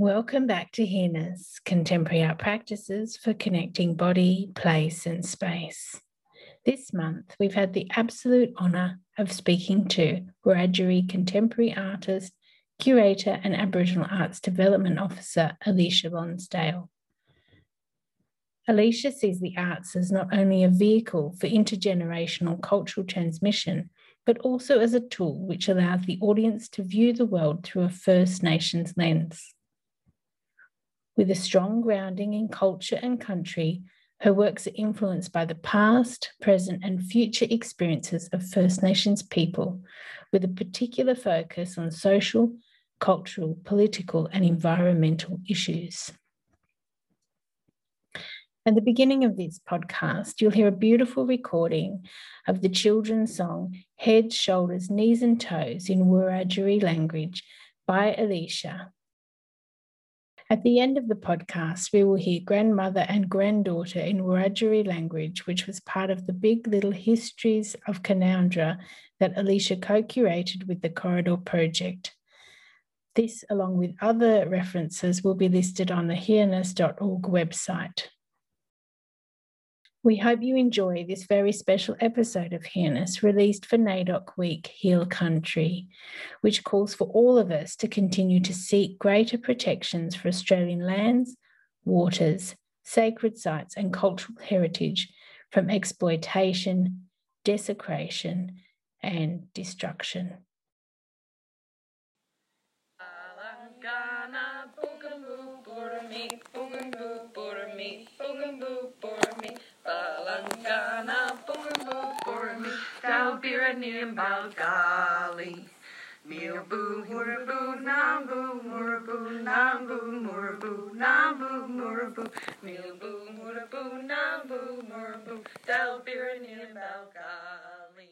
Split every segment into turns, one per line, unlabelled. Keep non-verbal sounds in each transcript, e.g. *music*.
Welcome back to Here-ness, Contemporary Art Practices for Connecting Body, Place and Space. This month, we've had the absolute honour of speaking to Wiradjuri contemporary artist, curator and Aboriginal Arts Development Officer Aleshia Lonsdale. Aleshia sees the arts as not only a vehicle for intergenerational cultural transmission, but also as a tool which allows the audience to view the world through a First Nations lens. With a strong grounding in culture and country, her works are influenced by the past, present, and future experiences of First Nations people, with a particular focus on social, cultural, political, and environmental issues. At the beginning of this podcast, you'll hear a beautiful recording of the children's song Head, Shoulders, Knees and Toes in Wiradjuri language by Aleshia, at the end of the podcast, we will hear grandmother and granddaughter in Wiradjuri language, which was part of the Big Little Histories of Canowindra that Aleshia co curated with the Corridor Project. This, along with other references, will be listed on the here-ness.org website. We hope you enjoy this very special episode of Here-ness released for NAIDOC Week Heal Country, which calls for all of us to continue to seek greater protections for Australian lands, waters, sacred sites, and cultural heritage from exploitation, desecration, and destruction.
Dalbirani Balgali Milbu murabu nambu murabu nambu murabu nambu murabu Milbu murabu nambu murabu Dalbirani Balgali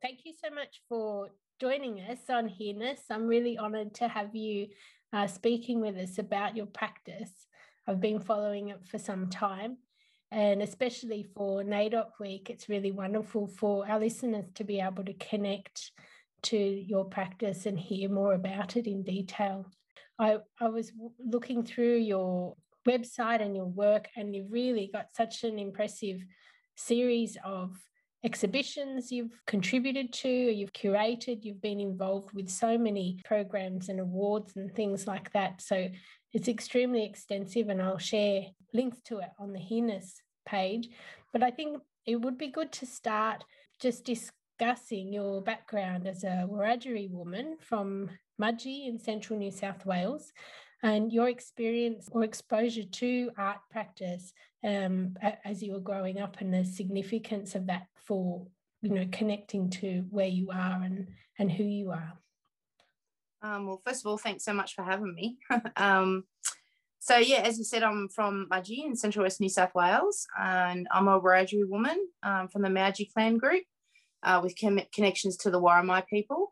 Thank you so much for joining us on Here-ness. I'm really honoured to have you uh, speaking with us about your practice. I've been following it for some time. And especially for NAIDOC Week, it's really wonderful for our listeners to be able to connect to your practice and hear more about it in detail. I, I was looking through your website and your work, and you've really got such an impressive series of exhibitions you've contributed to, you've curated, you've been involved with so many programs and awards and things like that. So it's extremely extensive, and I'll share links to it on the Here-ness page. But I think it would be good to start just discussing your background as a Wiradjuri woman from Mudgee in central New South Wales and your experience or exposure to art practice um, as you were growing up and the significance of that for you know connecting to where you are and and who you are
um, well, first of all, thanks so much for having me. *laughs* um, so yeah, as you said, I'm from Mudgee in Central West New South Wales, and I'm a Wiradjuri woman um, from the Maoji clan group uh, with connections to the Worimi people.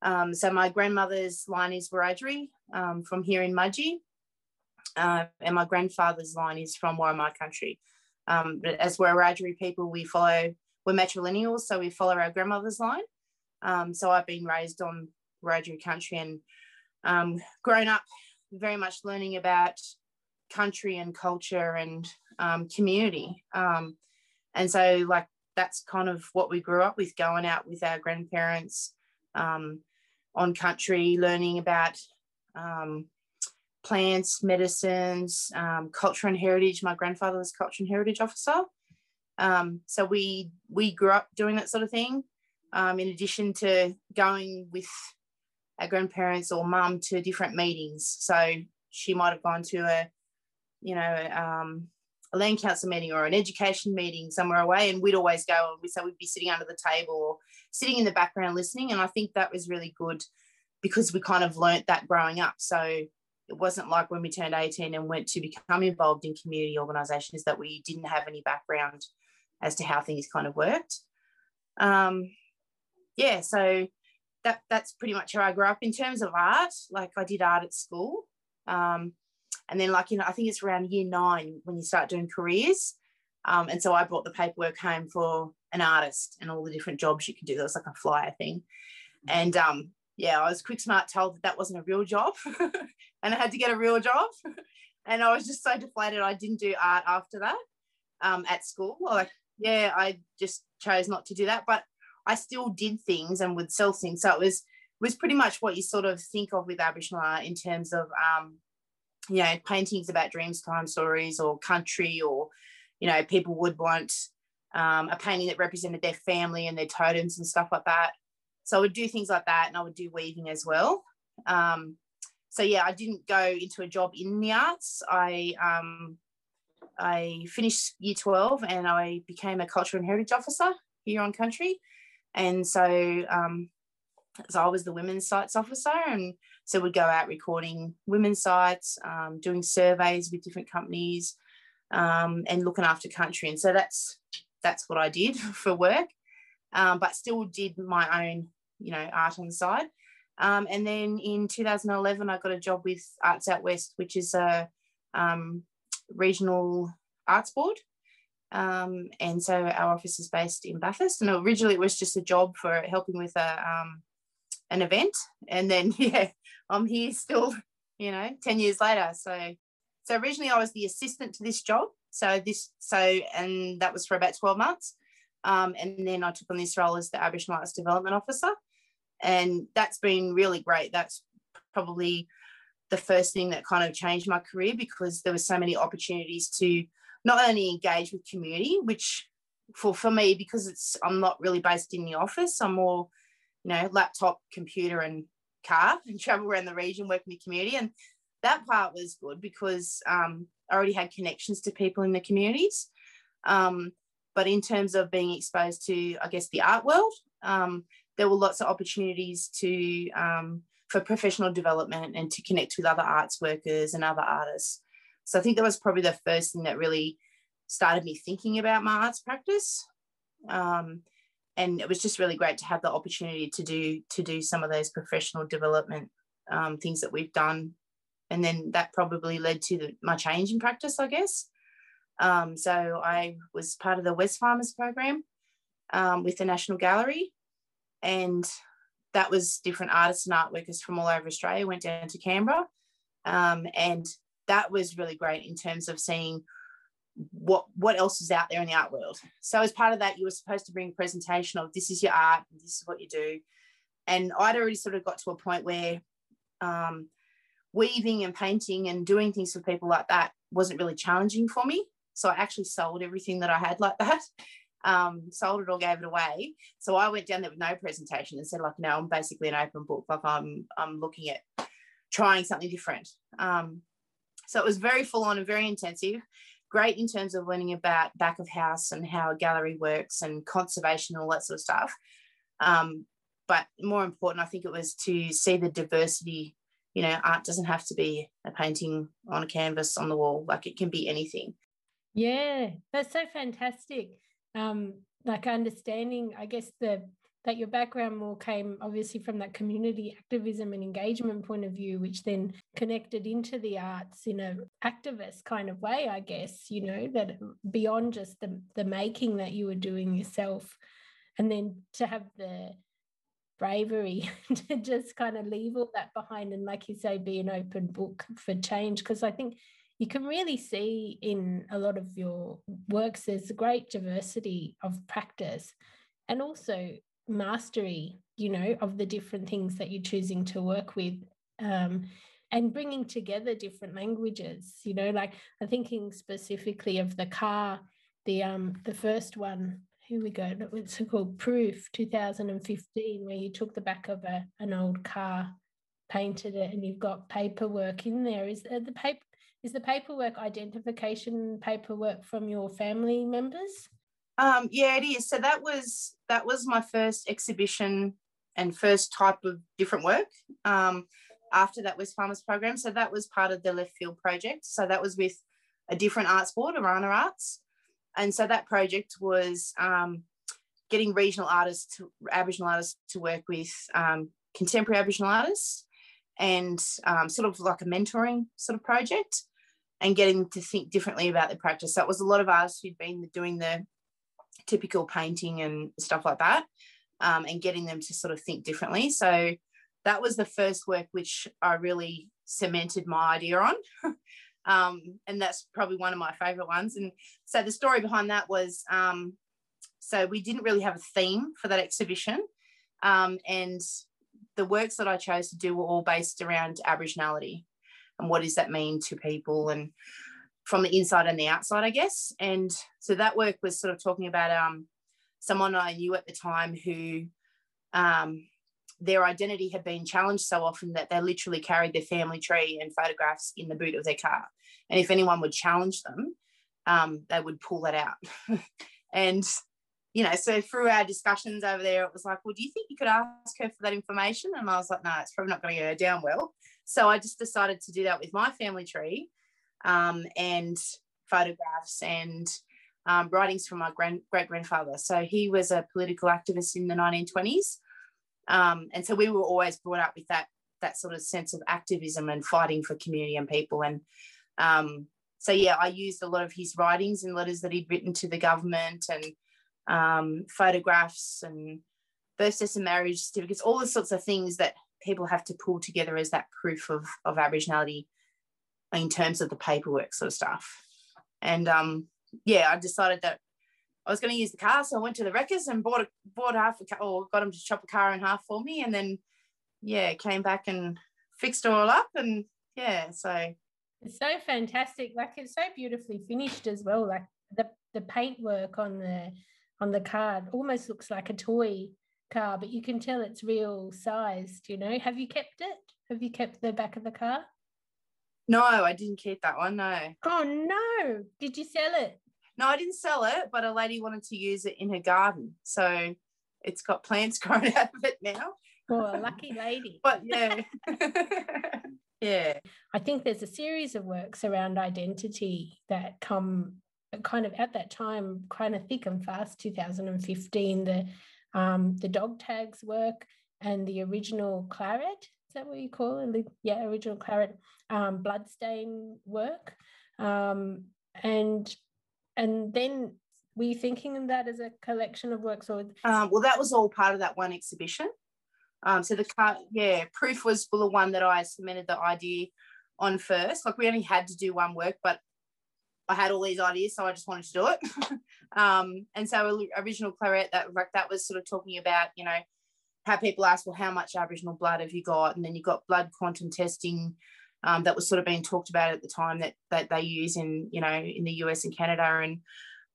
Um, so my grandmother's line is Wiradjuri um, from here in Mudgee, uh, and my grandfather's line is from Worimi country. Um, but as we're Wiradjuri people, we follow, we're matrilineal, so we follow our grandmother's line. Um, so I've been raised on Wiradjuri country and um, grown up very much learning about country and culture and um, community. Um, and so, like, that's kind of what we grew up with going out with our grandparents on country, learning about um, plants, medicines, um, culture and heritage. My grandfather was culture and heritage officer. Um, so we we grew up doing that sort of thing. Um, in addition to going with our grandparents or mum to different meetings. So she might have gone to a, you know, um, a land council meeting or an education meeting somewhere away, and we'd always go and we so we'd be sitting under the table or sitting in the background listening. And I think that was really good because we kind of learnt that growing up. So it wasn't like when we turned 18 and went to become involved in community organisations that we didn't have any background as to how things kind of worked. Um, yeah, so that that's pretty much how I grew up in terms of art. Like I did art at school. Um, and then like, you know, I think it's around year nine when you start doing careers. Um, and so I brought the paperwork home for an artist and all the different jobs you could do. That was like a flyer thing. And um, yeah, I was quick smart told that that wasn't a real job *laughs* and I had to get a real job. *laughs* and I was just so deflated. I didn't do art after that um, at school. Like, yeah, I just chose not to do that, but I still did things and would sell things. So it was was pretty much what you sort of think of with Aboriginal art in terms of, um, you know, paintings about dreams, time stories, or country, or you know, people would want um, a painting that represented their family and their totems and stuff like that. So I would do things like that, and I would do weaving as well. Um, so yeah, I didn't go into a job in the arts. I um, I finished year 12 and I became a cultural and heritage officer here on country. And so, um, so I was the women's sites officer. And so we'd go out recording women's sites, um, doing surveys with different companies um, and looking after country. And so that's, that's what I did *laughs* for work, um, but still did my own, you know, art on the side. Um, and then in 2011, I got a job with Arts Out West, which is a um, regional arts board. Um, and so our office is based in Bathurst. And originally it was just a job for helping with a, um, an event. And then, *laughs* yeah, I'm here still, you know, 10 years later. So, so originally I was the assistant to this job. So this, so, and that was for about 12 months. Um, and then I took on this role as the Aboriginal Arts Development Officer. And that's been really great. That's probably the first thing that kind of changed my career because there were so many opportunities to not only engage with community, which for, for me, because it's I'm not really based in the office, I'm more, you know, laptop, computer, and car and *laughs* travel around the region working with community. And that part was good because um, I already had connections to people in the communities. Um, but in terms of being exposed to, I guess, the art world, um, there were lots of opportunities to um, for professional development and to connect with other arts workers and other artists. So I think that was probably the first thing that really started me thinking about my arts practice. Um, and it was just really great to have the opportunity to do to do some of those professional development um, things that we've done. And then that probably led to the, my change in practice, I guess. Um, so I was part of the Wesfarmers program um, with the National Gallery. And that was different artists and art workers from all over Australia went down to Canberra. Um, and that was really great in terms of seeing what what else is out there in the art world. So as part of that, you were supposed to bring a presentation of this is your art, and this is what you do. And I'd already sort of got to a point where um, weaving and painting and doing things for people like that wasn't really challenging for me. So I actually sold everything that I had like that um, sold it or gave it away. So I went down there with no presentation and said, like, no, I'm basically an open book. Like I'm I'm looking at trying something different. Um, so it was very full on and very intensive. Great in terms of learning about back of house and how a gallery works and conservation and all that sort of stuff. Um, but more important, I think it was to see the diversity. You know, art doesn't have to be a painting on a canvas on the wall. Like it can be anything.
Yeah, that's so fantastic um, like understanding, I guess the that your background more came obviously from that community activism and engagement point of view, which then connected into the arts in a activist kind of way, I guess, you know, that beyond just the the making that you were doing yourself. And then to have the bravery *laughs* to just kind of leave all that behind and like you say, be an open book for change. Because I think you can really see in a lot of your works there's a great diversity of practice and also mastery you know of the different things that you're choosing to work with um, and bringing together different languages you know like i'm thinking specifically of the car the um the first one here we go it's called proof 2015 where you took the back of a, an old car painted it and you've got paperwork in there. Is the paper is the paperwork identification paperwork from your family members?
Um, yeah, it is. So that was that was my first exhibition and first type of different work. Um, after that was farmers program, so that was part of the Left Field project. So that was with a different arts board, Orana Arts, and so that project was um, getting regional artists, to, Aboriginal artists, to work with um, contemporary Aboriginal artists, and um, sort of like a mentoring sort of project and getting them to think differently about their practice. So it was a lot of artists who'd been doing the typical painting and stuff like that, um, and getting them to sort of think differently. So that was the first work which I really cemented my idea on. *laughs* um, and that's probably one of my favorite ones. And so the story behind that was um, so we didn't really have a theme for that exhibition. Um, and the works that I chose to do were all based around Aboriginality and what does that mean to people and from the inside and the outside, I guess. And so that work was sort of talking about um, someone I knew at the time who um, their identity had been challenged so often that they literally carried their family tree and photographs in the boot of their car. And if anyone would challenge them, um, they would pull that out. *laughs* and, you know, so through our discussions over there, it was like, well, do you think you could ask her for that information? And I was like, no, it's probably not going to go down well. So I just decided to do that with my family tree um, and photographs and um, writings from my grand, great grandfather. So he was a political activist in the 1920s. Um, and so we were always brought up with that that sort of sense of activism and fighting for community and people. And um, so yeah, I used a lot of his writings and letters that he'd written to the government and um, photographs and birth certificates and marriage certificates, all the sorts of things that people have to pull together as that proof of, of Aboriginality in terms of the paperwork sort of stuff. And um, yeah, I decided that I was going to use the car, so I went to the wreckers and bought a bought half a car, or got them to chop a car in half for me, and then yeah, came back and fixed it all up, and yeah, so
it's so fantastic. Like it's so beautifully finished as well. Like the the paintwork on the on the card almost looks like a toy car, but you can tell it's real sized. You know, have you kept it? Have you kept the back of the car?
No, I didn't keep that one. No.
Oh no! Did you sell it?
No, I didn't sell it, but a lady wanted to use it in her garden, so it's got plants *laughs* growing out of it now.
Oh, lucky lady! *laughs*
but yeah, *laughs* yeah.
I think there's a series of works around identity that come kind of at that time, kind of thick and fast. 2015, the um, the dog tags work and the original claret is that what you call it? Yeah, original claret um, bloodstain work. Um, and and then were you thinking of that as a collection of works or
um, well that was all part of that one exhibition um, so the car yeah proof was the one that i submitted the idea on first like we only had to do one work but i had all these ideas so i just wanted to do it *laughs* um, and so original claret that that was sort of talking about you know how people ask, well, how much Aboriginal blood have you got? And then you've got blood quantum testing um, that was sort of being talked about at the time that, that they use in, you know, in the US and Canada. And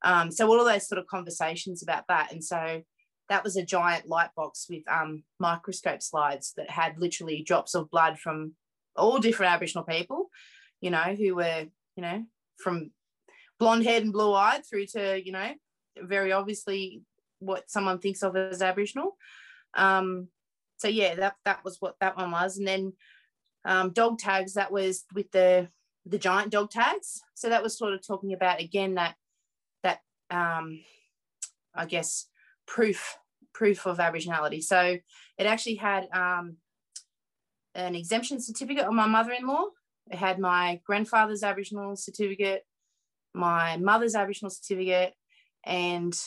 um, so all of those sort of conversations about that. And so that was a giant light box with um, microscope slides that had literally drops of blood from all different Aboriginal people, you know, who were, you know, from blonde haired and blue eyed through to, you know, very obviously what someone thinks of as Aboriginal. Um, so yeah, that that was what that one was. And then um, dog tags, that was with the the giant dog tags. So that was sort of talking about again that that um, I guess proof proof of Aboriginality. So it actually had um, an exemption certificate on my mother-in-law. It had my grandfather's Aboriginal certificate, my mother's Aboriginal certificate, and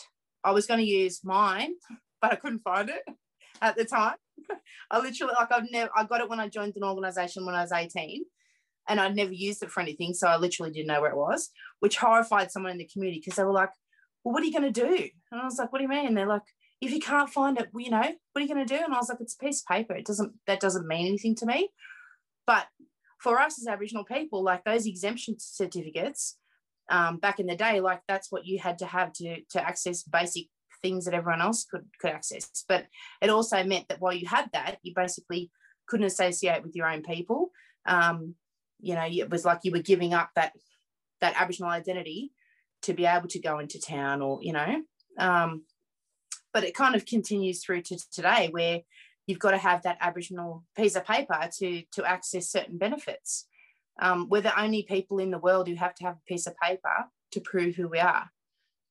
I was going to use mine, *laughs* but I couldn't find it *laughs* at the time. *laughs* I literally like I've never I got it when I joined an organization when I was 18 and I'd never used it for anything. So I literally didn't know where it was, which horrified someone in the community because they were like, Well, what are you gonna do? And I was like, What do you mean? And they're like, if you can't find it, you know, what are you going to do? And I was like, it's a piece of paper. It doesn't, that doesn't mean anything to me. But for us as Aboriginal people, like those exemption certificates um, back in the day, like that's what you had to have to, to access basic things that everyone else could could access. But it also meant that while you had that, you basically couldn't associate with your own people. Um, you know, it was like you were giving up that that Aboriginal identity to be able to go into town, or you know. Um, but it kind of continues through to today, where you've got to have that Aboriginal piece of paper to to access certain benefits. Um, we're the only people in the world who have to have a piece of paper to prove who we are.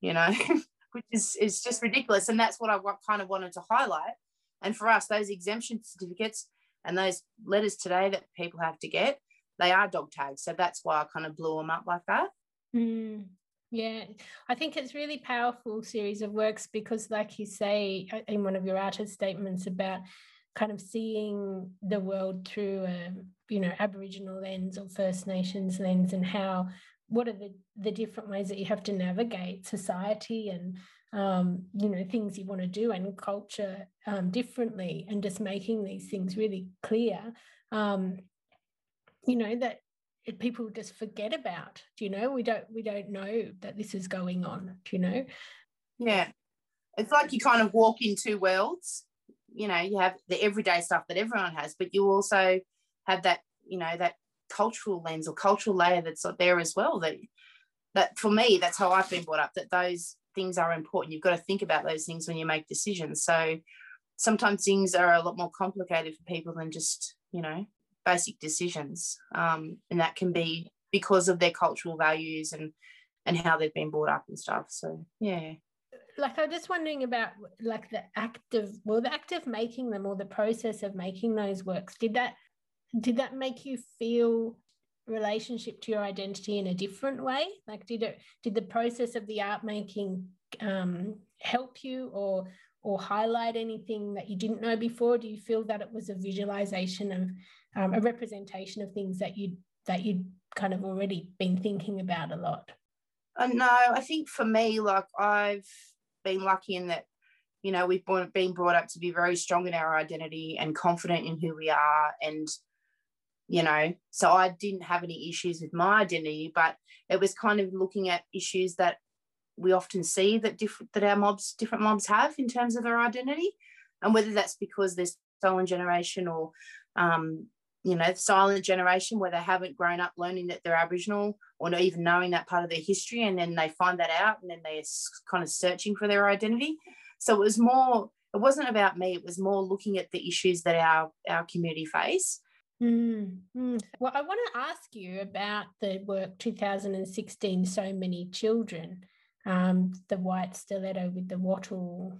You know, *laughs* which is, is just ridiculous. And that's what I kind of wanted to highlight. And for us, those exemption certificates and those letters today that people have to get, they are dog tags. So that's why I kind of blew them up like that.
Mm, yeah, I think it's really powerful series of works because, like you say uh, in one of your artist statements about kind of seeing the world through a you know Aboriginal lens or First Nations lens, and how what are the the different ways that you have to navigate society and um, you know things you want to do and culture um, differently, and just making these things really clear. Um, you know that people just forget about. Do you know we don't we don't know that this is going on. Do you know?
Yeah, it's like you kind of walk in two worlds. You know, you have the everyday stuff that everyone has, but you also have that you know that cultural lens or cultural layer that's there as well. That that for me, that's how I've been brought up. That those things are important. You've got to think about those things when you make decisions. So sometimes things are a lot more complicated for people than just you know basic decisions, um, and that can be because of their cultural values and and how they've been brought up and stuff. So yeah
like I'm just wondering about like the act of well the act of making them or the process of making those works. Did that did that make you feel relationship to your identity in a different way? Like did it did the process of the art making um, help you or or highlight anything that you didn't know before? Do you feel that it was a visualization of um, a representation of things that you that you'd kind of already been thinking about a lot?
Uh, no i think for me like i've been lucky in that you know we've been brought up to be very strong in our identity and confident in who we are and you know so i didn't have any issues with my identity but it was kind of looking at issues that we often see that different that our mobs different mobs have in terms of their identity. And whether that's because they're stolen generation or um, you know silent generation where they haven't grown up learning that they're aboriginal or not even knowing that part of their history and then they find that out and then they're kind of searching for their identity. So it was more it wasn't about me it was more looking at the issues that our our community face.
Mm-hmm. Well, I want to ask you about the work 2016 So Many Children, um, the white stiletto with the wattle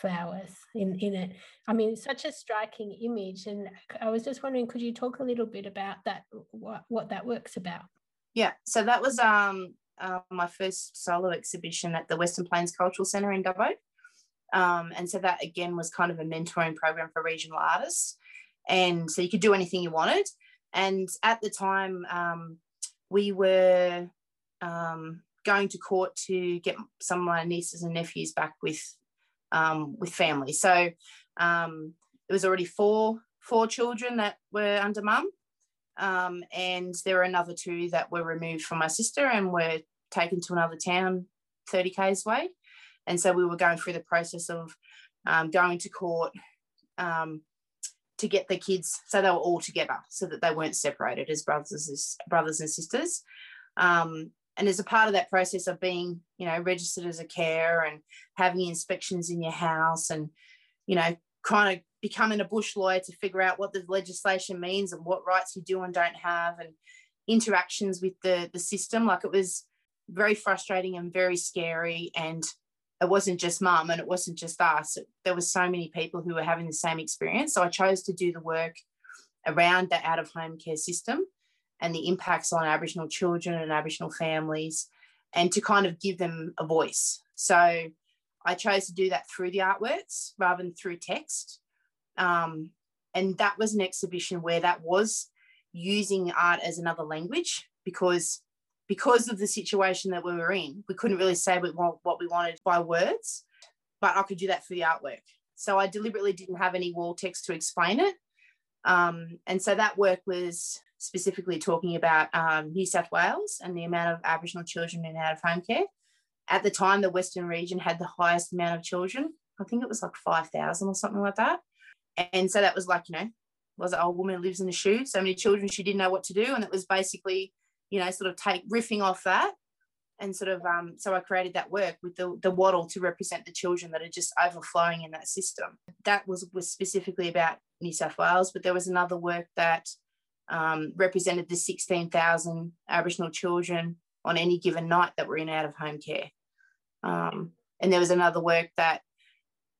flowers in, in it. I mean, such a striking image. And I was just wondering, could you talk a little bit about that, what, what that work's about?
Yeah, so that was um, uh, my first solo exhibition at the Western Plains Cultural Centre in Dubbo. Um, and so that again was kind of a mentoring program for regional artists and so you could do anything you wanted. And at the time, um, we were um, going to court to get some of my nieces and nephews back with um, with family. So um, it was already four four children that were under mum, um, and there were another two that were removed from my sister and were taken to another town, thirty k's away. And so we were going through the process of um, going to court, um, to get the kids so they were all together so that they weren't separated as brothers as brothers and sisters um, and as a part of that process of being you know registered as a care and having inspections in your house and you know kind of becoming a bush lawyer to figure out what the legislation means and what rights you do and don't have and interactions with the the system like it was very frustrating and very scary and it wasn't just mum and it wasn't just us. There were so many people who were having the same experience. So I chose to do the work around the out of home care system and the impacts on Aboriginal children and Aboriginal families and to kind of give them a voice. So I chose to do that through the artworks rather than through text. Um, and that was an exhibition where that was using art as another language because because of the situation that we were in, we couldn't really say what we wanted by words, but I could do that for the artwork. So I deliberately didn't have any wall text to explain it. Um, and so that work was specifically talking about um, New South Wales and the amount of Aboriginal children in out of home care. At the time, the Western region had the highest amount of children. I think it was like 5,000 or something like that. And so that was like, you know, was an old woman lives in a shoe, so many children she didn't know what to do. And it was basically you know, sort of take riffing off that and sort of um, so I created that work with the, the wattle to represent the children that are just overflowing in that system. That was, was specifically about New South Wales, but there was another work that um, represented the 16,000 Aboriginal children on any given night that were in out of home care. Um, and there was another work that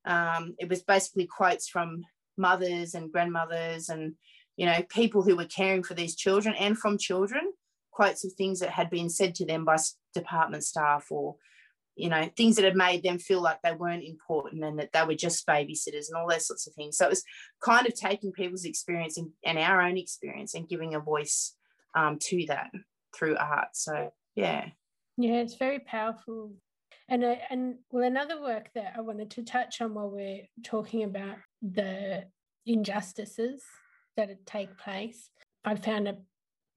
um, it was basically quotes from mothers and grandmothers and you know people who were caring for these children and from children quotes of things that had been said to them by department staff or you know, things that had made them feel like they weren't important and that they were just babysitters and all those sorts of things. So it was kind of taking people's experience and, and our own experience and giving a voice um, to that through art. So yeah.
Yeah, it's very powerful. And and well, another work that I wanted to touch on while we're talking about the injustices that take place, I found a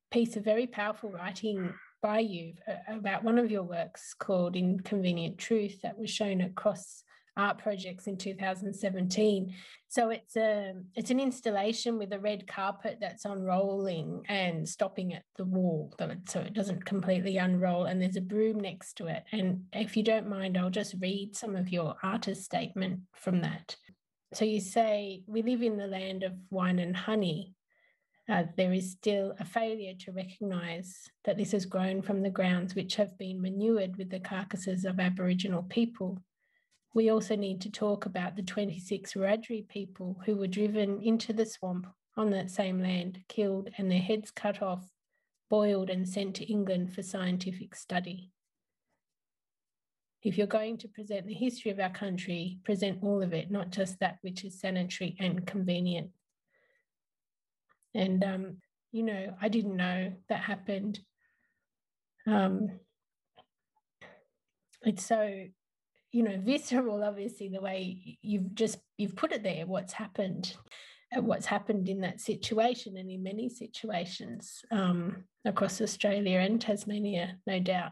piece of very powerful writing by you about one of your works called Inconvenient Truth that was shown at Cross Art Projects in 2017. So it's a it's an installation with a red carpet that's unrolling and stopping at the wall, so it doesn't completely unroll. And there's a broom next to it. And if you don't mind, I'll just read some of your artist statement from that. So you say, "We live in the land of wine and honey." Uh, there is still a failure to recognise that this has grown from the grounds which have been manured with the carcasses of Aboriginal people. We also need to talk about the 26 Wiradjuri people who were driven into the swamp on that same land, killed, and their heads cut off, boiled, and sent to England for scientific study. If you're going to present the history of our country, present all of it, not just that which is sanitary and convenient. And, um, you know, I didn't know that happened. Um, it's so, you know, visceral, obviously, the way you've just, you've put it there, what's happened, uh, what's happened in that situation and in many situations um, across Australia and Tasmania, no doubt.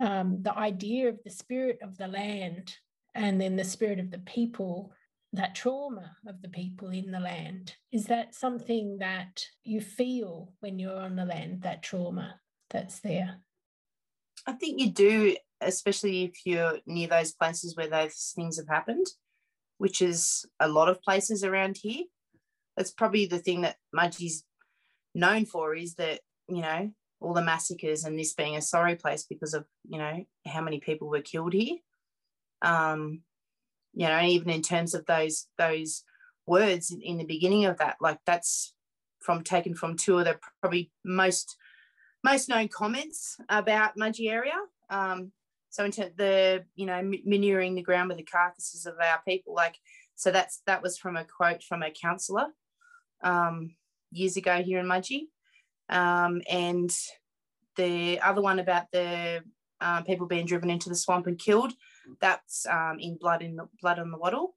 Um, the idea of the spirit of the land and then the spirit of the people that trauma of the people in the land. Is that something that you feel when you're on the land, that trauma that's there?
I think you do, especially if you're near those places where those things have happened, which is a lot of places around here. That's probably the thing that Mudgee's known for is that, you know, all the massacres and this being a sorry place because of, you know, how many people were killed here. Um, you know even in terms of those those words in the beginning of that like that's from taken from two of the probably most most known comments about Mudgee area. Um, so into the you know manuring the ground with the carcasses of our people like so that's that was from a quote from a councillor um, years ago here in Mudgee. Um, and the other one about the uh, people being driven into the swamp and killed that's um, in blood in the blood on the wattle.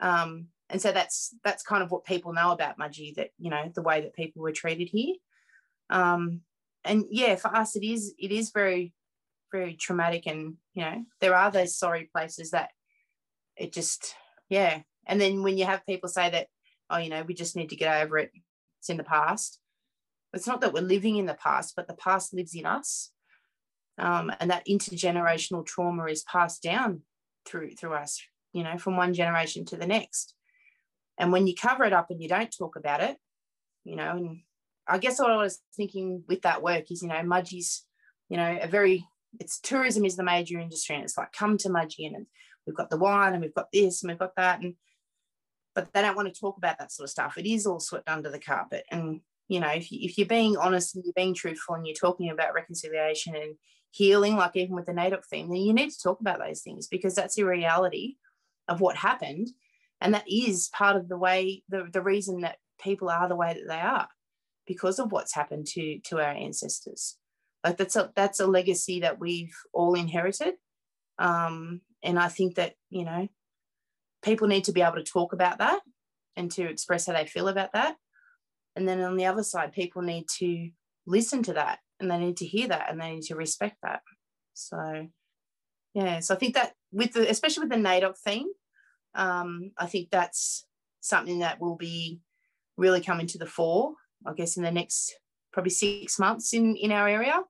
Um, and so that's that's kind of what people know about Mudgee, that you know the way that people were treated here. Um, and yeah, for us, it is it is very very traumatic, and you know there are those sorry places that it just yeah. And then when you have people say that, oh, you know, we just need to get over it, it's in the past. It's not that we're living in the past, but the past lives in us um, and that intergenerational trauma is passed down through through us you know from one generation to the next. And when you cover it up and you don't talk about it you know and i guess what i was thinking with that work is you know mudgee's you know a very it's tourism is the major industry and it's like come to mudgee and we've got the wine and we've got this and we've got that. And but they don't want to talk about that sort of stuff. It is all swept under the carpet. And you know if, you, if you're being honest and you're being truthful and you're talking about reconciliation and healing, like even with the NAIDOC theme, then you need to talk about those things because that's the reality of what happened. And that is part of the way, the, the reason that people are the way that they are because of what's happened to, to our ancestors. Like that's a, that's a legacy that we've all inherited. Um, and I think that, you know, people need to be able to talk about that and to express how they feel about that. And then on the other side, people need to listen to that and they need to hear that and they need to respect that. So, yeah, so I think that with the, especially with the NAIDOC theme, um, I think that's something that will be really coming to the fore, I guess, in the next probably six months in, in our area.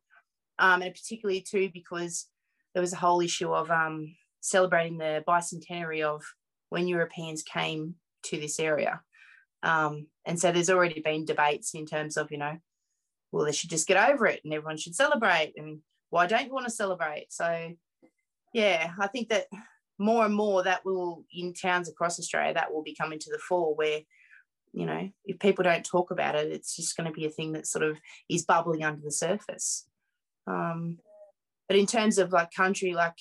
Um, and particularly too, because there was a whole issue of um, celebrating the bicentenary of when Europeans came to this area. Um, and so there's already been debates in terms of, you know, well, they should just get over it and everyone should celebrate. And why don't you want to celebrate? So, yeah, I think that more and more that will, in towns across Australia, that will be coming to the fore where, you know, if people don't talk about it, it's just going to be a thing that sort of is bubbling under the surface. Um, but in terms of like country, like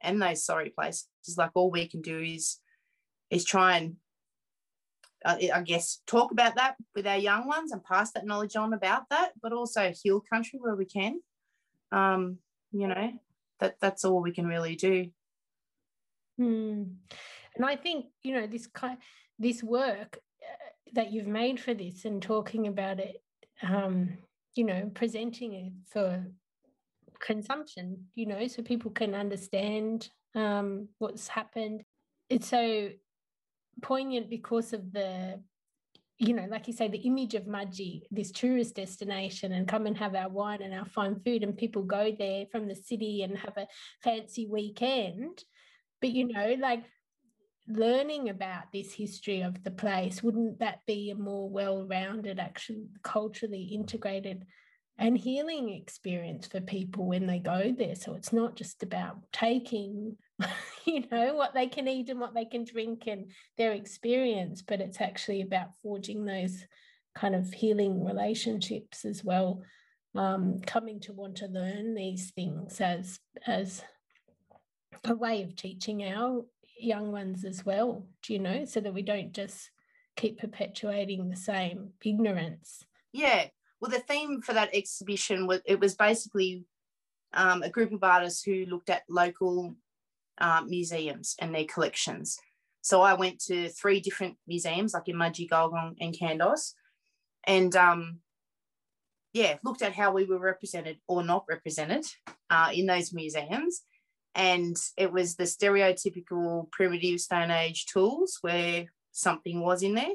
and those sorry places. Like all we can do is is try and I guess talk about that with our young ones and pass that knowledge on about that, but also heal country where we can. Um, you know, that that's all we can really do.
Hmm. And I think you know this kind, this work uh, that you've made for this and talking about it, um, you know, presenting it for consumption, you know, so people can understand um, what's happened. It's so poignant because of the you know, like you say, the image of Mudgee, this tourist destination, and come and have our wine and our fine food, and people go there from the city and have a fancy weekend. But you know, like learning about this history of the place, wouldn't that be a more well-rounded, actually culturally integrated and healing experience for people when they go there? So it's not just about taking *laughs* you know what they can eat and what they can drink and their experience but it's actually about forging those kind of healing relationships as well um, coming to want to learn these things as as a way of teaching our young ones as well do you know? So that we don't just keep perpetuating the same ignorance.
Yeah. Well the theme for that exhibition was it was basically um, a group of artists who looked at local uh, museums and their collections. So I went to three different museums, like in Mudgee, and Kandos, and um, yeah, looked at how we were represented or not represented uh, in those museums. And it was the stereotypical primitive Stone Age tools where something was in there.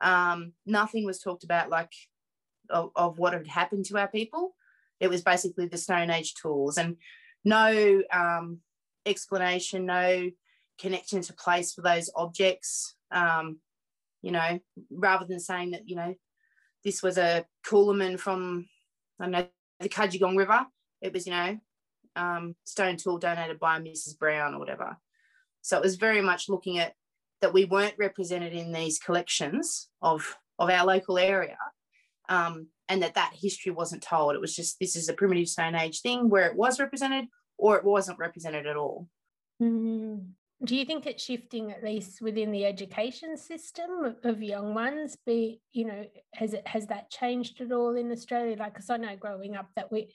Um, nothing was talked about like of, of, what had happened to our people. It was basically the Stone Age tools and no um, explanation, no connection to place for those objects. Um, you know, rather than saying that, you know, this was a Coolamon from, I know, the Cudgegong River, it was, you know, um, stone tool donated by Mrs. Brown or whatever. So it was very much looking at that we weren't represented in these collections of, of our local area um, and that that history wasn't told. It was just this is a primitive Stone Age thing where it was represented or it wasn't represented at all.
Mm. Do you think it's shifting at least within the education system of young ones? Be you know, has it has that changed at all in Australia? Like, because I know growing up that we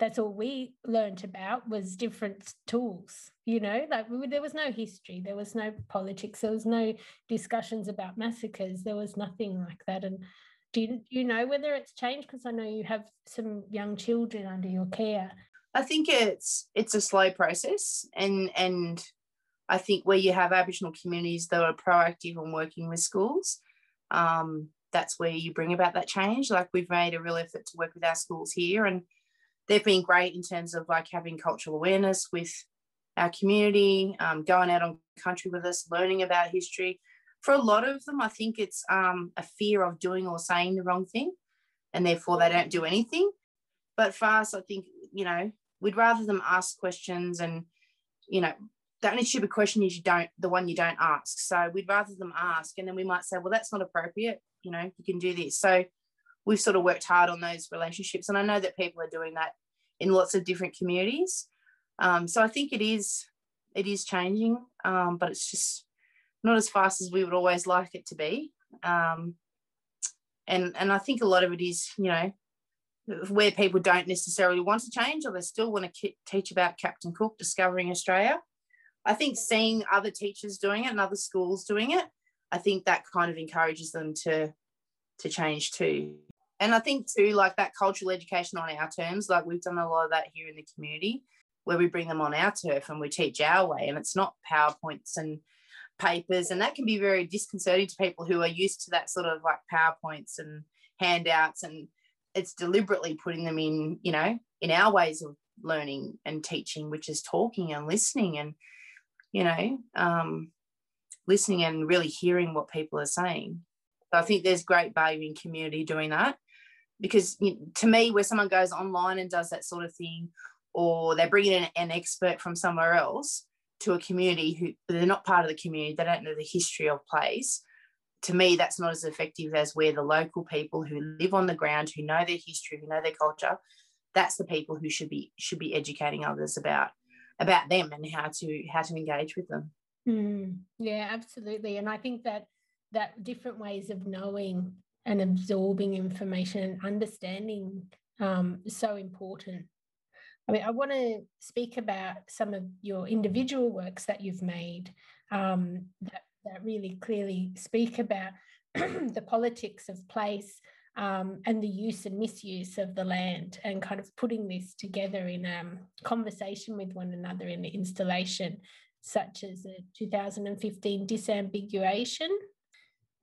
that's all we learned about was different tools you know like we, there was no history there was no politics there was no discussions about massacres there was nothing like that and do you, do you know whether it's changed because i know you have some young children under your care
I think it's it's a slow process, and and I think where you have Aboriginal communities that are proactive and working with schools, um, that's where you bring about that change. Like we've made a real effort to work with our schools here, and they've been great in terms of like having cultural awareness with our community, um, going out on country with us, learning about history. For a lot of them, I think it's um, a fear of doing or saying the wrong thing, and therefore they don't do anything. But for us, I think you know we'd rather them ask questions and you know the only stupid question is you don't the one you don't ask. So we'd rather them ask and then we might say well that's not appropriate. You know you can do this. So we've sort of worked hard on those relationships and i know that people are doing that in lots of different communities. Um, so i think it is it is changing um, but it's just not as fast as we would always like it to be. Um, and and i think a lot of it is you know where people don't necessarily want to change or they still want to teach about Captain Cook discovering Australia. I think seeing other teachers doing it and other schools doing it, I think that kind of encourages them to to change too. And I think too, like that cultural education on our terms, like we've done a lot of that here in the community, where we bring them on our turf and we teach our way, and it's not PowerPoints and papers, and that can be very disconcerting to people who are used to that sort of like PowerPoints and handouts and it's deliberately putting them in you know in our ways of learning and teaching which is talking and listening and you know um, listening and really hearing what people are saying. So i think there's great value in community doing that because you know, to me where someone goes online and does that sort of thing or they're bringing in an expert from somewhere else to a community who they're not part of the community they don't know the history of place to me, that's not as effective as where the local people who live on the ground, who know their history, who know their culture, that's the people who should be should be educating others about about them and how to how to engage with them.
Mm, yeah, absolutely. And I think that that different ways of knowing and absorbing information and understanding um, is so important. I mean, I want to speak about some of your individual works that you've made um, that, that really clearly speak about *clears throat* the politics of place um, and the use and misuse of the land and kind of putting this together in um, conversation with one another in the installation, such as the 2015 disambiguation.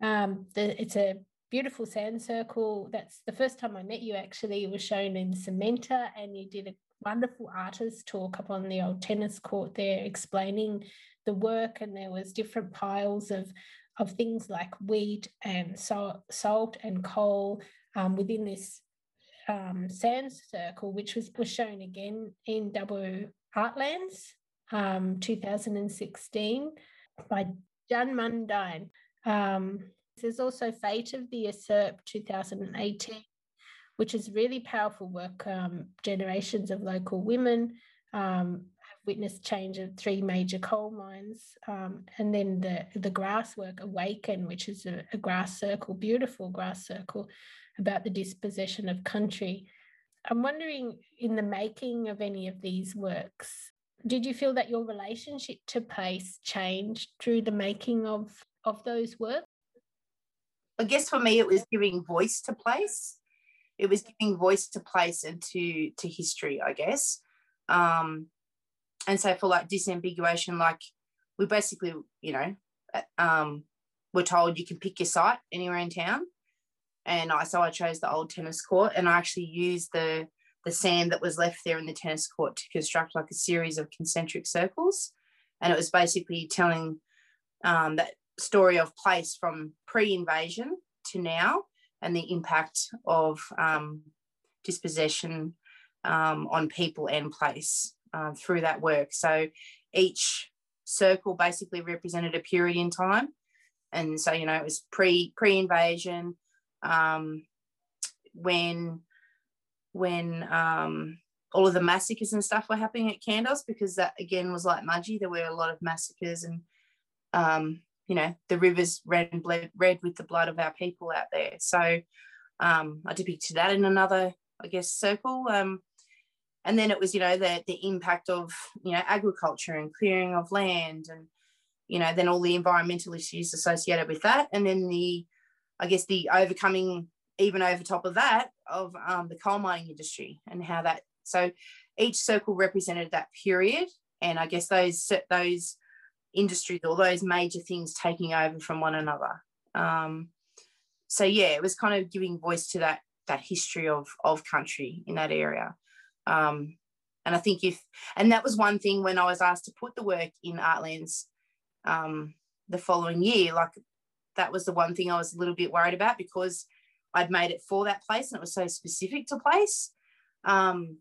Um, the, it's a beautiful sand circle. That's the first time I met you actually. It was shown in Cementa and you did a wonderful artist talk up on the old tennis court there explaining the work and there was different piles of of things like wheat and salt, salt and coal um, within this um, sand circle, which was, was shown again in Dubbo Artlands um, 2016 by Djon Mundine. Um, there's also Fate of the Usurp 2018, which is really powerful work. Um, generations of local women um, witnessed change of three major coal mines, um, and then the the grass work Awaken, which is a, a, grass circle, beautiful grass circle, about the dispossession of country. I'm wondering, in the making of any of these works, did you feel that your relationship to place changed through the making of of those works?
I guess for me, it was giving voice to place. It was giving voice to place and to to history, I guess. Um, and so for like disambiguation like we basically you know uh, um we're told you can pick your site anywhere in town. And I so I chose the old tennis court and I actually used the the sand that was left there in the tennis court to construct like a series of concentric circles. And it was basically telling um, that story of place from pre-invasion to now and the impact of um, dispossession um, on people and place uh, through that work. So each circle basically represented a period in time. And so, you know, it was pre pre invasion, um, when when um, all of the massacres and stuff were happening at Kandos, because that again was like Mudgee. There were a lot of massacres, and um, you know, the rivers red and red with the blood of our people out there. So um, I depicted that in another, I guess, circle. Um, and then it was you know the the impact of you know agriculture and clearing of land and you know then all the environmental issues associated with that. And then the i guess the overcoming even over top of that of um, the coal mining industry and how that so each circle represented that period. And i guess those those industries or those major things taking over from one another. Um, so yeah it was kind of giving voice to that that history of of country in that area um, and I think if, and that was one thing when I was asked to put the work in Artlands um, the following year, like that was the one thing I was a little bit worried about because I'd made it for that place and it was so specific to place. Um,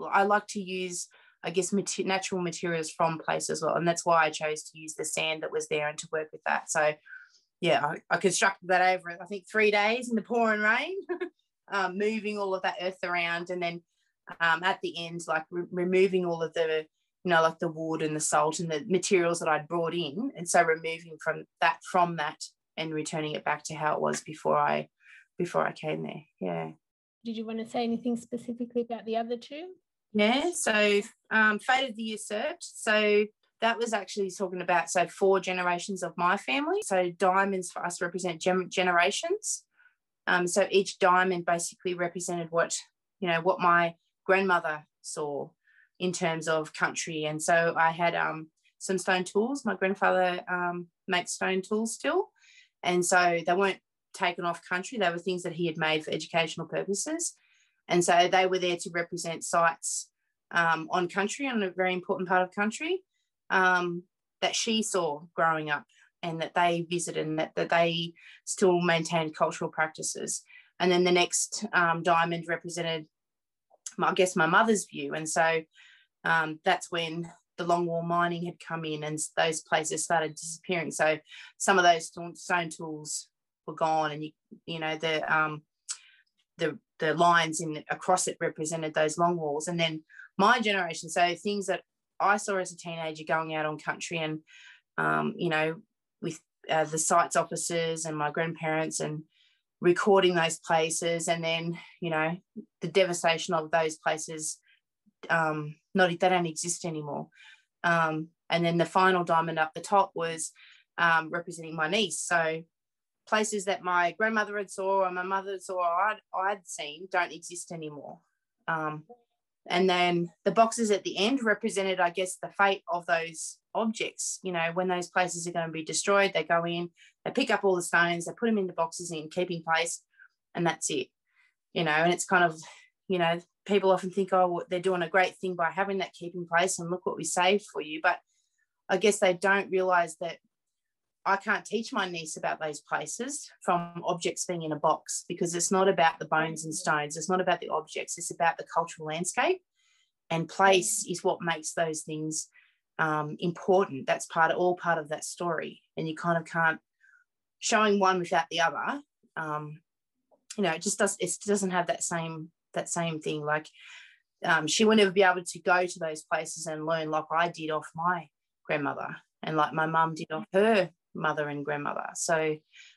I like to use, I guess, natural materials from place as well. And that's why I chose to use the sand that was there and to work with that. So, yeah, I, I constructed that over, I think, three days in the pouring rain, *laughs* um, moving all of that earth around and then um, at the end, like re- removing all of the, you know, like the wood and the salt and the materials that I'd brought in. And so removing from that, from that and returning it back to how it was before I, before I came there. Yeah.
Did you want to say anything specifically about the other two?
Yeah. So um, Fate of the Usurped. So that was actually talking about so four generations of my family. So diamonds for us represent gem- generations. Um, so each diamond basically represented what you know what my grandmother saw in terms of country. And so I had um, some stone tools. My grandfather um, makes stone tools still. And so they weren't taken off country, they were things that he had made for educational purposes. And so they were there to represent sites um, on country, on a very important part of country um, that she saw growing up and that they visited and that, that they still maintained cultural practices. And then the next um, diamond represented I guess my mother's view. And so um, that's when the longwall mining had come in and those places started disappearing. So some of those stone tools were gone, and you you know the um, the the lines in across it represented those long walls. And then my generation, so things that I saw as a teenager going out on country and, um, you know, uh, the sites officers and my grandparents and recording those places and then you know the devastation of those places um not they don't exist anymore. Um and then the final diamond up the top was um, representing my niece. So places that my grandmother had saw or my mother saw I'd, I'd seen don't exist anymore. Um, and then the boxes at the end represented i guess the fate of those objects you know when those places are going to be destroyed they go in they pick up all the stones they put them into boxes in keeping place and that's it you know and it's kind of you know people often think oh they're doing a great thing by having that keeping place and look what we saved for you but i guess they don't realize that I can't teach my niece about those places from objects being in a box because it's not about the bones and stones. It's not about the objects. It's about the cultural landscape. And place is what makes those things um, important. That's part of all part of that story. And you kind of can't showing one without the other. Um, you know, it just does. It doesn't have that same that same thing. Like um, she will never be able to go to those places and learn like I did off my grandmother and like my mum did off her mother and grandmother. So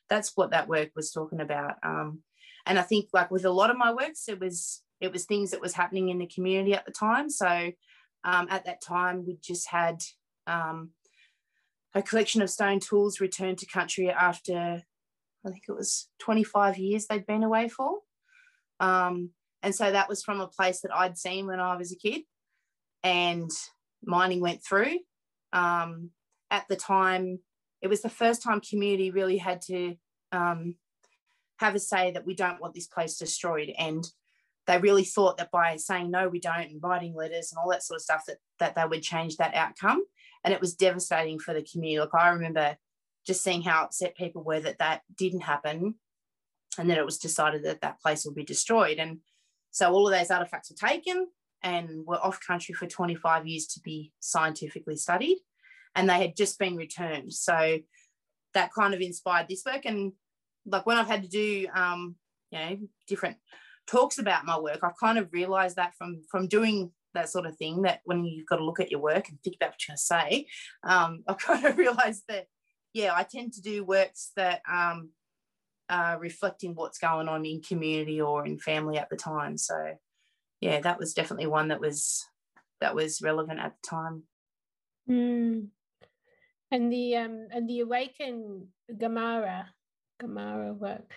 that's what that work was talking about. Um, and I think like with a lot of my works, it was it was things that was happening in the community at the time. So um, at that time, we just had um, a collection of stone tools returned to country after I think it was 25 years they'd been away for. Um, and so that was from a place that I'd seen when I was a kid, and mining went through. Um, at the time, it was the first time community really had to um, have a say that we don't want this place destroyed. And they really thought that by saying no, we don't, and writing letters and all that sort of stuff, that, that they would change that outcome. And it was devastating for the community. Like I remember just seeing how upset people were that that didn't happen and then it was decided that that place would be destroyed. And so all of those artifacts were taken and were off country for 25 years to be scientifically studied and they had just been returned. So that kind of inspired this work. And like when I've had to do, um, you know, different talks about my work, I've kind of realized that from from doing that sort of thing that when you've got to look at your work and think about what you're going to say, um, *laughs* I've kind of realized that, yeah, I tend to do works that um, reflecting what's going on in community or in family at the time. So, yeah, that was definitely one that was that was relevant at the time.
Mm and the um and the awaken gamara gamara work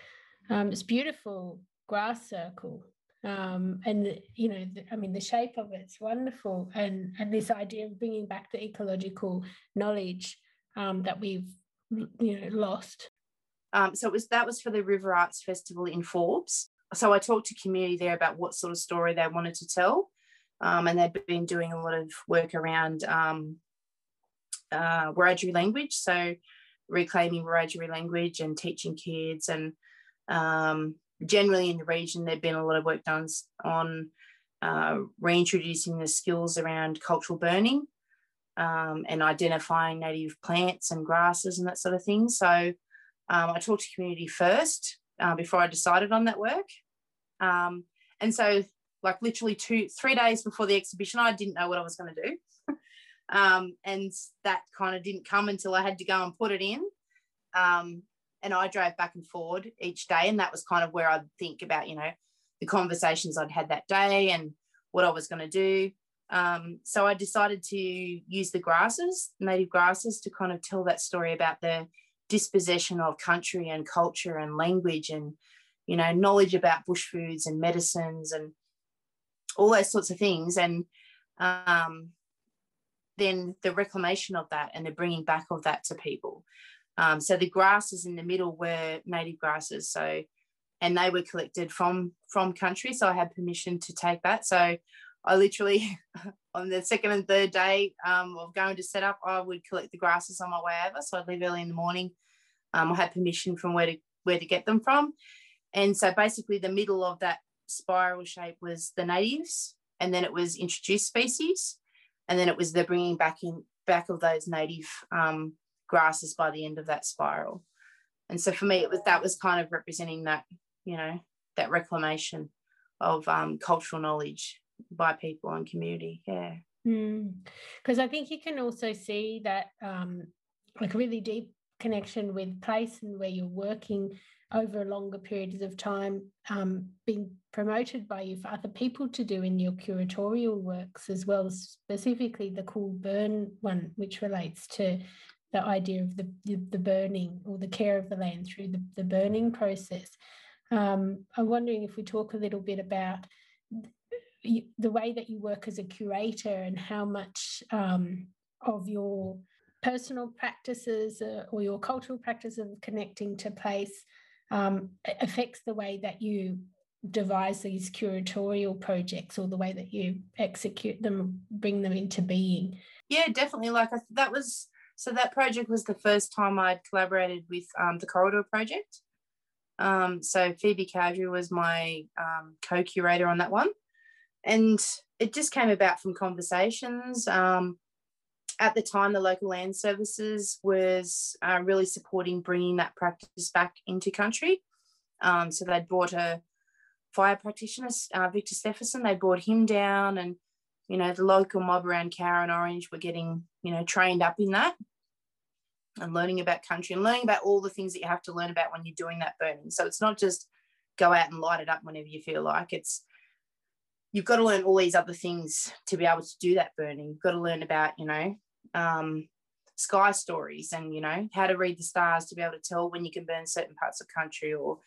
um it's beautiful grass circle. Um and you know the, i mean the shape of it's wonderful. And and this idea of bringing back the ecological knowledge um that we've you know lost.
Um so it was that was for the river arts festival in forbes. So i talked to community there about what sort of story they wanted to tell. Um, and they'd been doing a lot of work around um, uh, Wiradjuri language. So reclaiming Wiradjuri language and teaching kids and um, generally in the region there'd been a lot of work done on uh, reintroducing the skills around cultural burning um, and identifying native plants and grasses and that sort of thing. So um, I talked to community first uh, before I decided on that work. Um, and so like literally two, three days before the exhibition, I didn't know what I was going to do. *laughs* Um, and that kind of didn't come until I had to go and put it in. And I drove back and forward each day. And that was kind of where I'd think about, you know, the conversations I'd had that day and what I was going to do. Um, so I decided to use the grasses, native grasses, to kind of tell that story about the dispossession of country and culture and language and, you know, knowledge about bush foods and medicines and all those sorts of things. And um, then the reclamation of that and the bringing back of that to people. Um, so the grasses in the middle were native grasses. So, and they were collected from from country. So I had permission to take that. So I literally *laughs* on the second and third day um, of going to set up, I would collect the grasses on my way over. So I'd leave early in the morning. Um, I had permission from where to where to get them from, and so basically the middle of that spiral shape was the natives, and then it was introduced species, and then it was the bringing back in back of those native um, grasses by the end of that spiral. And so for me it was that was kind of representing that you know that reclamation of um, cultural knowledge by people and community. Yeah.
Because mm. I think you can also see that um, like a really deep connection with place and where you're working over longer periods of time um, being promoted by you for other people to do in your curatorial works as well, specifically the cool burn one, which relates to the idea of the, the, the burning or the care of the land through the, the burning process. Um, I'm wondering if we talk a little bit about the way that you work as a curator and how much um, of your personal practices uh, or your cultural practice of connecting to place um, affects the way that you devise these curatorial projects or the way that you execute them, bring them into being.
Yeah, definitely. Like I, that was so that project was the first time I'd collaborated with um, the Corridor Project. Um, so Phoebe Cowdery was my um, co-curator on that one, and it just came about from conversations. Um, at the time, the local land services was uh, really supporting bringing that practice back into country. Um, so they'd brought a fire practitioner, uh, Victor Steffensen. They brought him down, and you know the local mob around Cowra and Orange were getting you know trained up in that and learning about country and learning about all the things that you have to learn about when you're doing that burning. So it's not just go out and light it up whenever you feel like it's you've got to learn all these other things to be able to do that burning. You've got to learn about, you know, um, sky stories and, you know, how to read the stars to be able to tell when you can burn certain parts of country or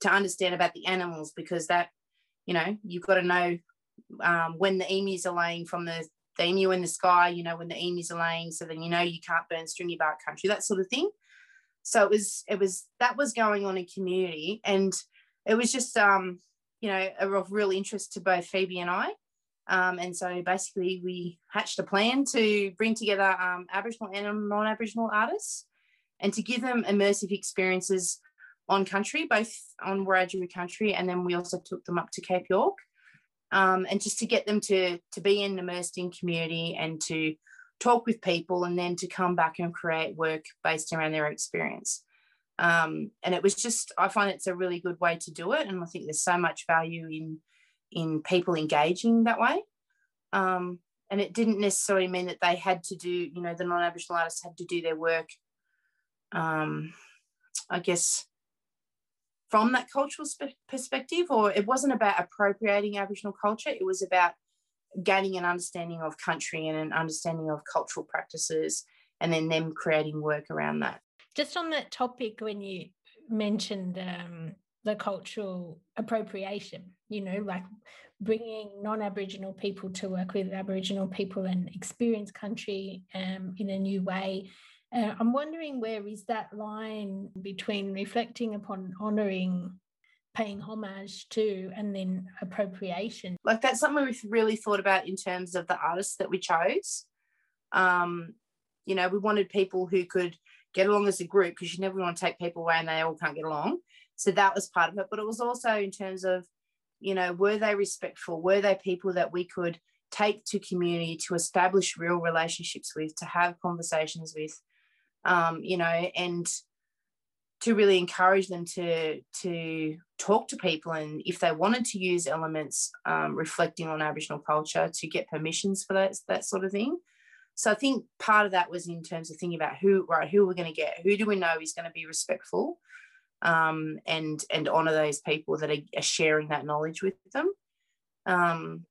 to understand about the animals because that, you know, you've got to know um, when the emus are laying from the the emu in the sky, you know, when the emus are laying, so then you know you can't burn stringy bark country, that sort of thing. So it was, it was that was going on in community, and it was just, um, you know, of real interest to both Phoebe and I. Um, and so basically, we hatched a plan to bring together um, Aboriginal and non Aboriginal artists and to give them immersive experiences on country, both on Wiradjuri country, and then we also took them up to Cape York um, and just to get them to to be in immersed in community and to talk with people and then to come back and create work based around their experience. Um, and it was just i find it's a really good way to do it. And i think there's so much value in in people engaging that way. Um, and it didn't necessarily mean that they had to do you know the non-aboriginal artists had to do their work. Um, i guess from that cultural sp- perspective, or it wasn't about appropriating Aboriginal culture, it was about gaining an understanding of country and an understanding of cultural practices, and then them creating work around that.
Just on that topic, when you mentioned um, the cultural appropriation, you know, like bringing non Aboriginal people to work with Aboriginal people and experience country um, in a new way uh, I'm wondering where is that line between reflecting upon honouring, paying homage to, and then appropriation?
Like that's something we've really thought about in terms of the artists that we chose. Um, you know, we wanted people who could get along as a group because you never want to take people away and they all can't get along. So that was part of it. But it was also in terms of, you know, were they respectful? Were they people that we could take to community to establish real relationships with, to have conversations with? Um, you know, and to really encourage them to to talk to people and if they wanted to use elements um, reflecting on Aboriginal culture to get permissions for that that sort of thing. So I think part of that was in terms of thinking about who right who we're going to get, who do we know is going to be respectful, um, and and honor those people that are, are sharing that knowledge with them. Um,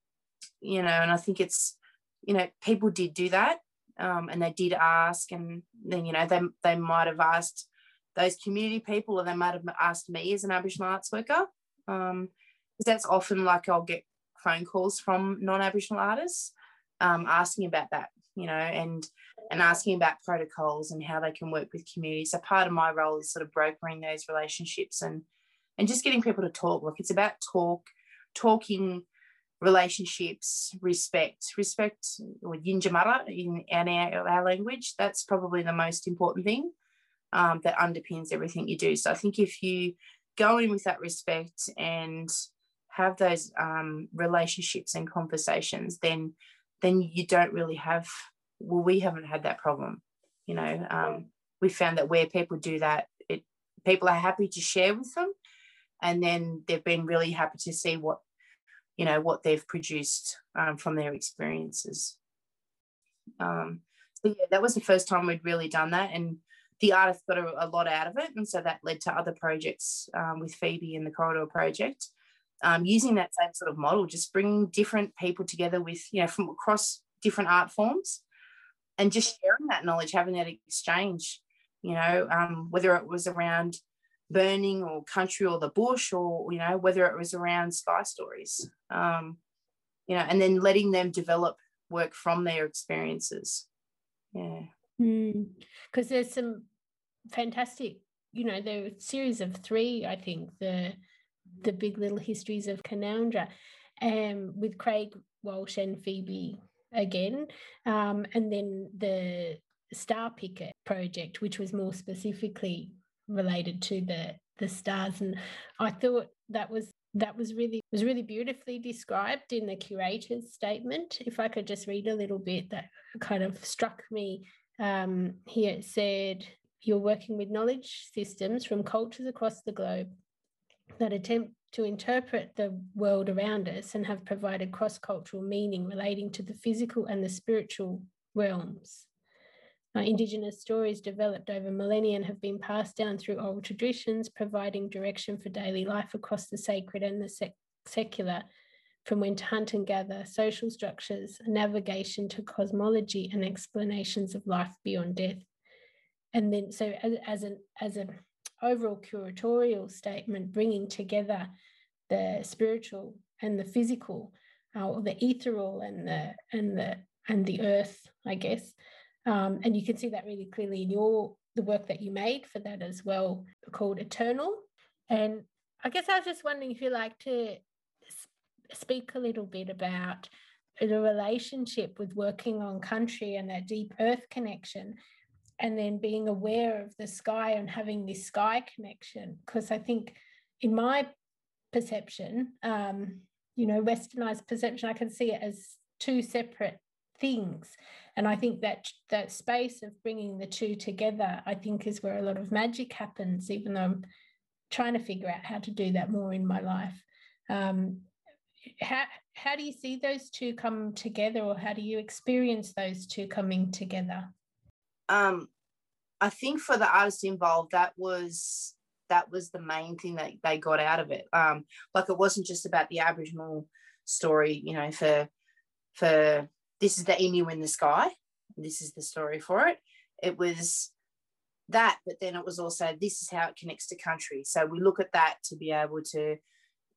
you know, and I think it's you know people did do that um, and they did ask, and then you know they they might have asked those community people, or they might have asked me as an Aboriginal arts worker, because um, that's often like I'll get phone calls from non-Aboriginal artists um, asking about that, you know, and and asking about protocols and how they can work with communities. So part of my role is sort of brokering those relationships and and just getting people to talk. Look, it's about talk, talking relationships, respect, respect or yindyamarra in, our, our language. That's probably the most important thing um, that underpins everything you do. So I think if you go in with that respect and have those um, relationships and conversations, then then you don't really have. Well, we haven't had that problem. You know, um, we found that where people do that, it people are happy to share with them, and then they've been really happy to see what you know what they've produced um, from their experiences Um, so yeah, that was the first time we'd really done that, and the artist got a, a lot out of it, and so that led to other projects um, with Phoebe and the Corridor Project, um, using that same sort of model, just bringing different people together with you know from across different art forms, and just sharing that knowledge, having that exchange. You know, um, whether it was around burning or country or the bush, or you know whether it was around sky stories. Um, you know, and then letting them develop work from their experiences. Yeah.
Because mm. there's some fantastic, you know, a series of three, I think, the the big little histories of Canowindra, um, with Craig Walsh and Phoebe again, um, and then the Star Picker project, which was more specifically related to the the stars, and I thought that was that was really was really beautifully described in the curator's statement. If I could just read a little bit, that kind of struck me. Um, here it said, "You're working with knowledge systems from cultures across the globe that attempt to interpret the world around us and have provided cross-cultural meaning relating to the physical and the spiritual realms." Uh, Indigenous stories developed over millennia and have been passed down through oral traditions, providing direction for daily life across the sacred and the sec- secular, from when to hunt and gather, social structures, navigation to cosmology, and explanations of life beyond death. And then, so as, as an as an overall curatorial statement, bringing together the spiritual and the physical, uh, or the ethereal and the and the and the earth, I guess, um, and you can see that really clearly in your the work that you made for that as well, called Eternal. And I guess I was just wondering if you'd like to speak a little bit about the relationship with working on country and that deep earth connection and then being aware of the sky and having this sky connection because i think in my perception um, you know westernized perception i can see it as two separate things. And i think that that space of bringing the two together i think is where a lot of magic happens even though i'm trying to figure out how to do that more in my life. Um, how how do you see those two come together or how do you experience those two coming together?
Um, i think for the artists involved that was that was the main thing that they got out of it. Um, like it wasn't just about the aboriginal story you know for for this is the emu in the sky. This is the story for it. It was that, but then it was also this is how it connects to country. So we look at that to be able to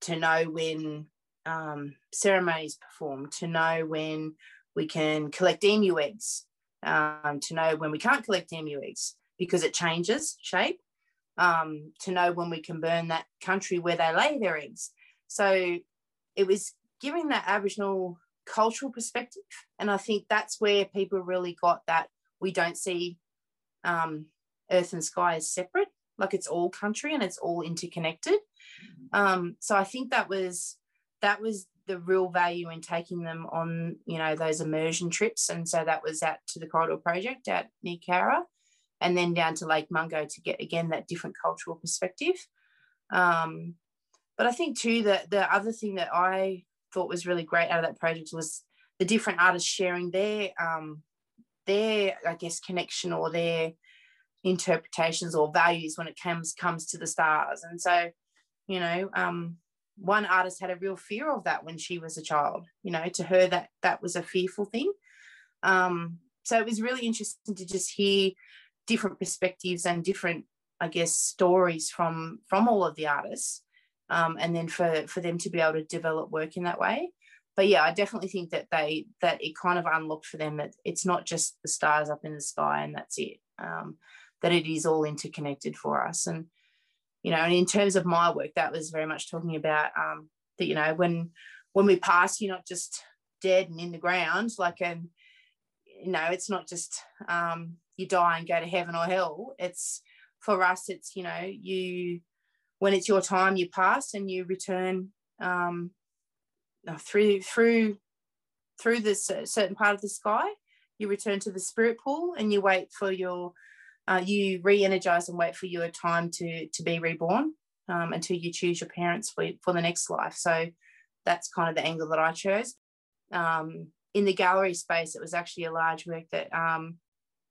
to know when um, ceremonies perform, to know when we can collect emu eggs, um, to know when we can't collect emu eggs because it changes shape, um, to know when we can burn that country where they lay their eggs. So it was giving that Aboriginal cultural perspective. And I think that's where people really got that we don't see um, earth and sky as separate, like it's all country and it's all interconnected. Um, so I think that was that was the real value in taking them on, you know, those immersion trips. And so that was out to the Corridor Project at near Cowra and then down to Lake Mungo to get again that different cultural perspective. Um, but I think too that the other thing that I thought was really great out of that project was the different artists sharing their um, their I guess connection or their interpretations or values when it comes comes to the stars. And so, you know, um, one artist had a real fear of that when she was a child. You know, to her that that was a fearful thing. Um, so it was really interesting to just hear different perspectives and different, I guess, stories from from all of the artists um, and then for for them to be able to develop work in that way. But yeah i definitely think that they that it kind of unlocked for them that it's not just the stars up in the sky and that's it um, that it is all interconnected for us. And you know and in terms of my work that was very much talking about um, that you know when when we pass you're not just dead and in the ground like and you know it's not just um, you die and go to heaven or hell. It's for us it's you know you when it's your time, you pass and you return um, uh, through through through this certain part of the sky. You return to the spirit pool and you wait for your uh, you re-energize and wait for your time to to be reborn um, until you choose your parents for, for the next life. So that's kind of the angle that I chose. Um, in the gallery space, it was actually a large work that um,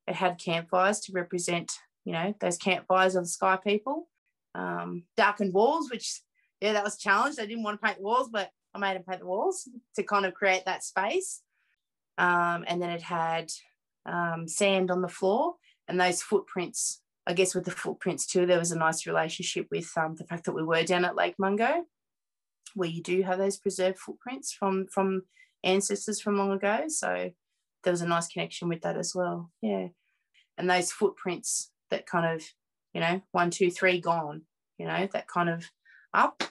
it had campfires to represent, you know, those campfires of the sky people. Um, darkened walls, which yeah, that was challenged. I didn't want to paint the walls, but I made him paint the walls to kind of create that space. Um, and then it had um, sand on the floor and those footprints. I guess with the footprints too, there was a nice relationship with um, the fact that we were down at Lake Mungo, where you do have those preserved footprints from from ancestors from long ago. So there was a nice connection with that as well. Yeah, and those footprints that kind of, you know, one, two, three, gone. You know, that kind of up.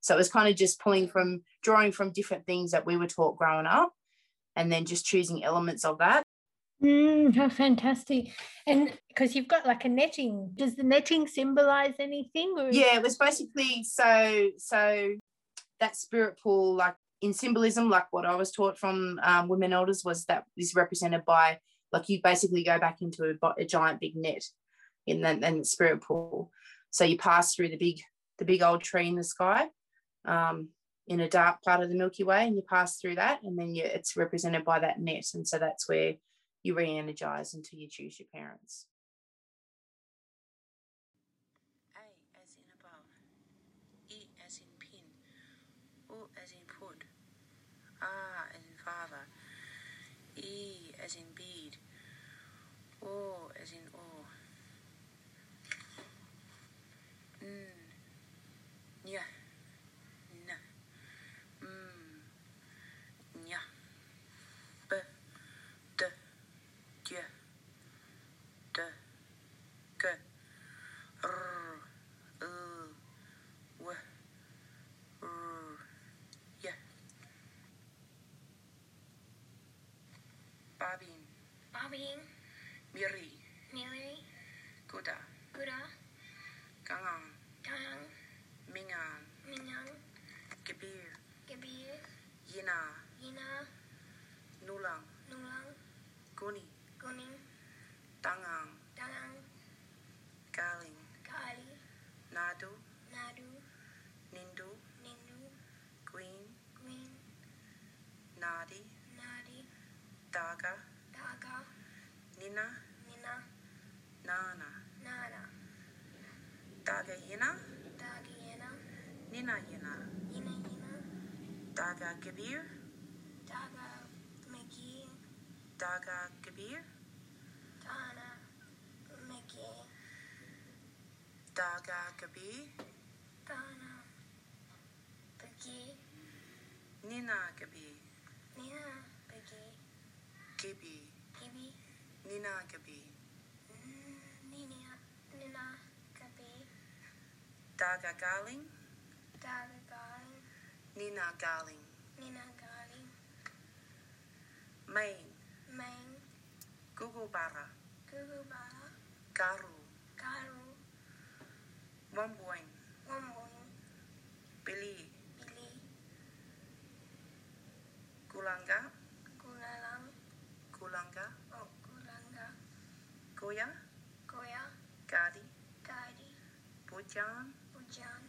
So it was kind of just pulling from, drawing from different things that we were taught growing up and then just choosing elements of that.
Mm, how fantastic. And because you've got like a netting, does the netting symbolize anything?
Or? Yeah, it was basically so, so that spirit pool, like in symbolism, like what I was taught from um, women elders was that is represented by, like you basically go back into a, a giant big net in the, the spirit pool. So you pass through the big the big old tree in the sky um, in a dark part of the Milky Way, and you pass through that, and then you, it's represented by that net, and so that's where you re-energize until you choose your parents.
A as in above, E as in pin, U as in put, R as in father, E as in bead, O as in or. Mm. Yeah. Nah. Mm. Yeah. B. D. G. D. G. R. L. W. R. Babin.
Babin,
Miri.
Miri,
Daga.
Daga,
Nina.
Nina,
Nana.
Nana,
Daga Yina.
Dagiena,
Nina Yina.
Yina Yina,
Daga Gabir.
Daga, Meki,
Daga Gabir.
Dana, Meki,
Daga Gabir.
Dana, Beki,
Nina Gabir.
Nina, Beki,
Gibi.
Ibi,
Nina.
Nina, Nina, Kabi,
Daga Galing.
Daga Galing,
Nina Galing.
Nina Galing,
Main.
Main,
Google Bara.
Gugubara,
Garu.
Garu,
Wamboing.
Wamboing,
Billy.
Billy,
Gulanga. Goya,
Goya,
Gadi,
Gadi,
Pujan,
Pujan,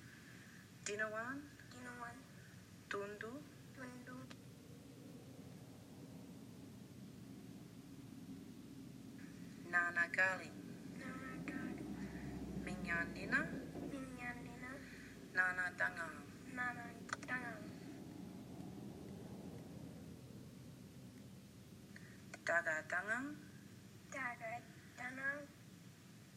Dinawan,
Dinawan,
Tundu,
Tundu.
Nana Gali.
Nana
Gali.
Minyanina, Minyanina,
Nana Danga.
Nana Dangang.
Dada Dangang,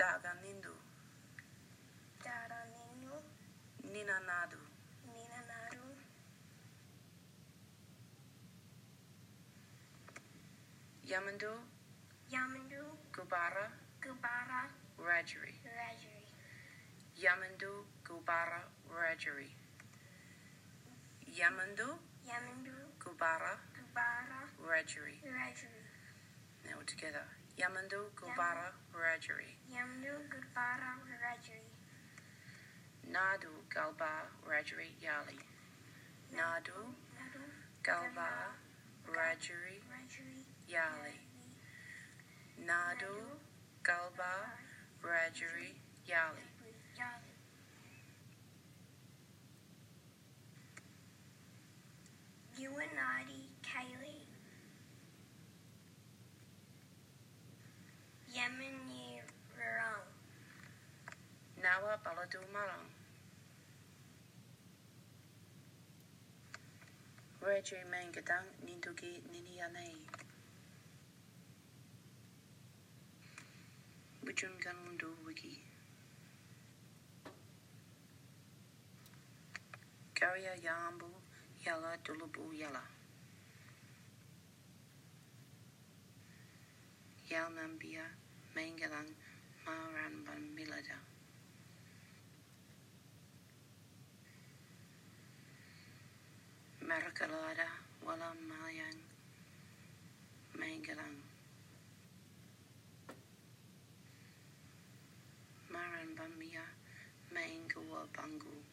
Daga
Nindu.
Dada Ninu,
Nina Nadu.
Nina Naru,
Yamandu.
Yamandu,
Gubara.
Gubara,
Rajari.
Rajari,
Yamandu Gubara Rajari. Yamandu
Yamandu,
Gubara
Gubara
Wiradjuri.
Wiradjuri.
Now together. Yamandu Gubara Wiradjuri.
Yamdu Gubara Wiradjuri.
Nadu Galba Wiradjuri Yali. Nadu Galba Wiradjuri. Yali. Nadu Galba Yali.
Yali.
do Malang. Reggie Mengedang Nindugi Ninianei. Bujungan Mundu Wiki. Karya Yambu Yala Dulubu Yala. main Mengalang panggung.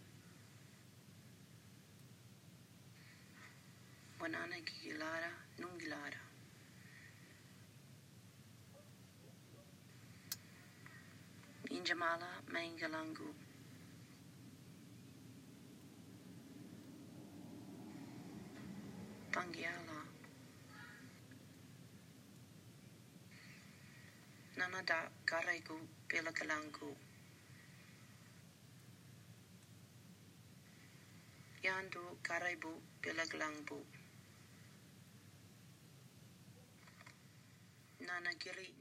Wanana Gilara hilara, não hilara. Minjamala Mangalangu. Pangiala. Nanada Garaigu Pelagalangu. Yandu Karaybu Bilaglangbu Nanagiri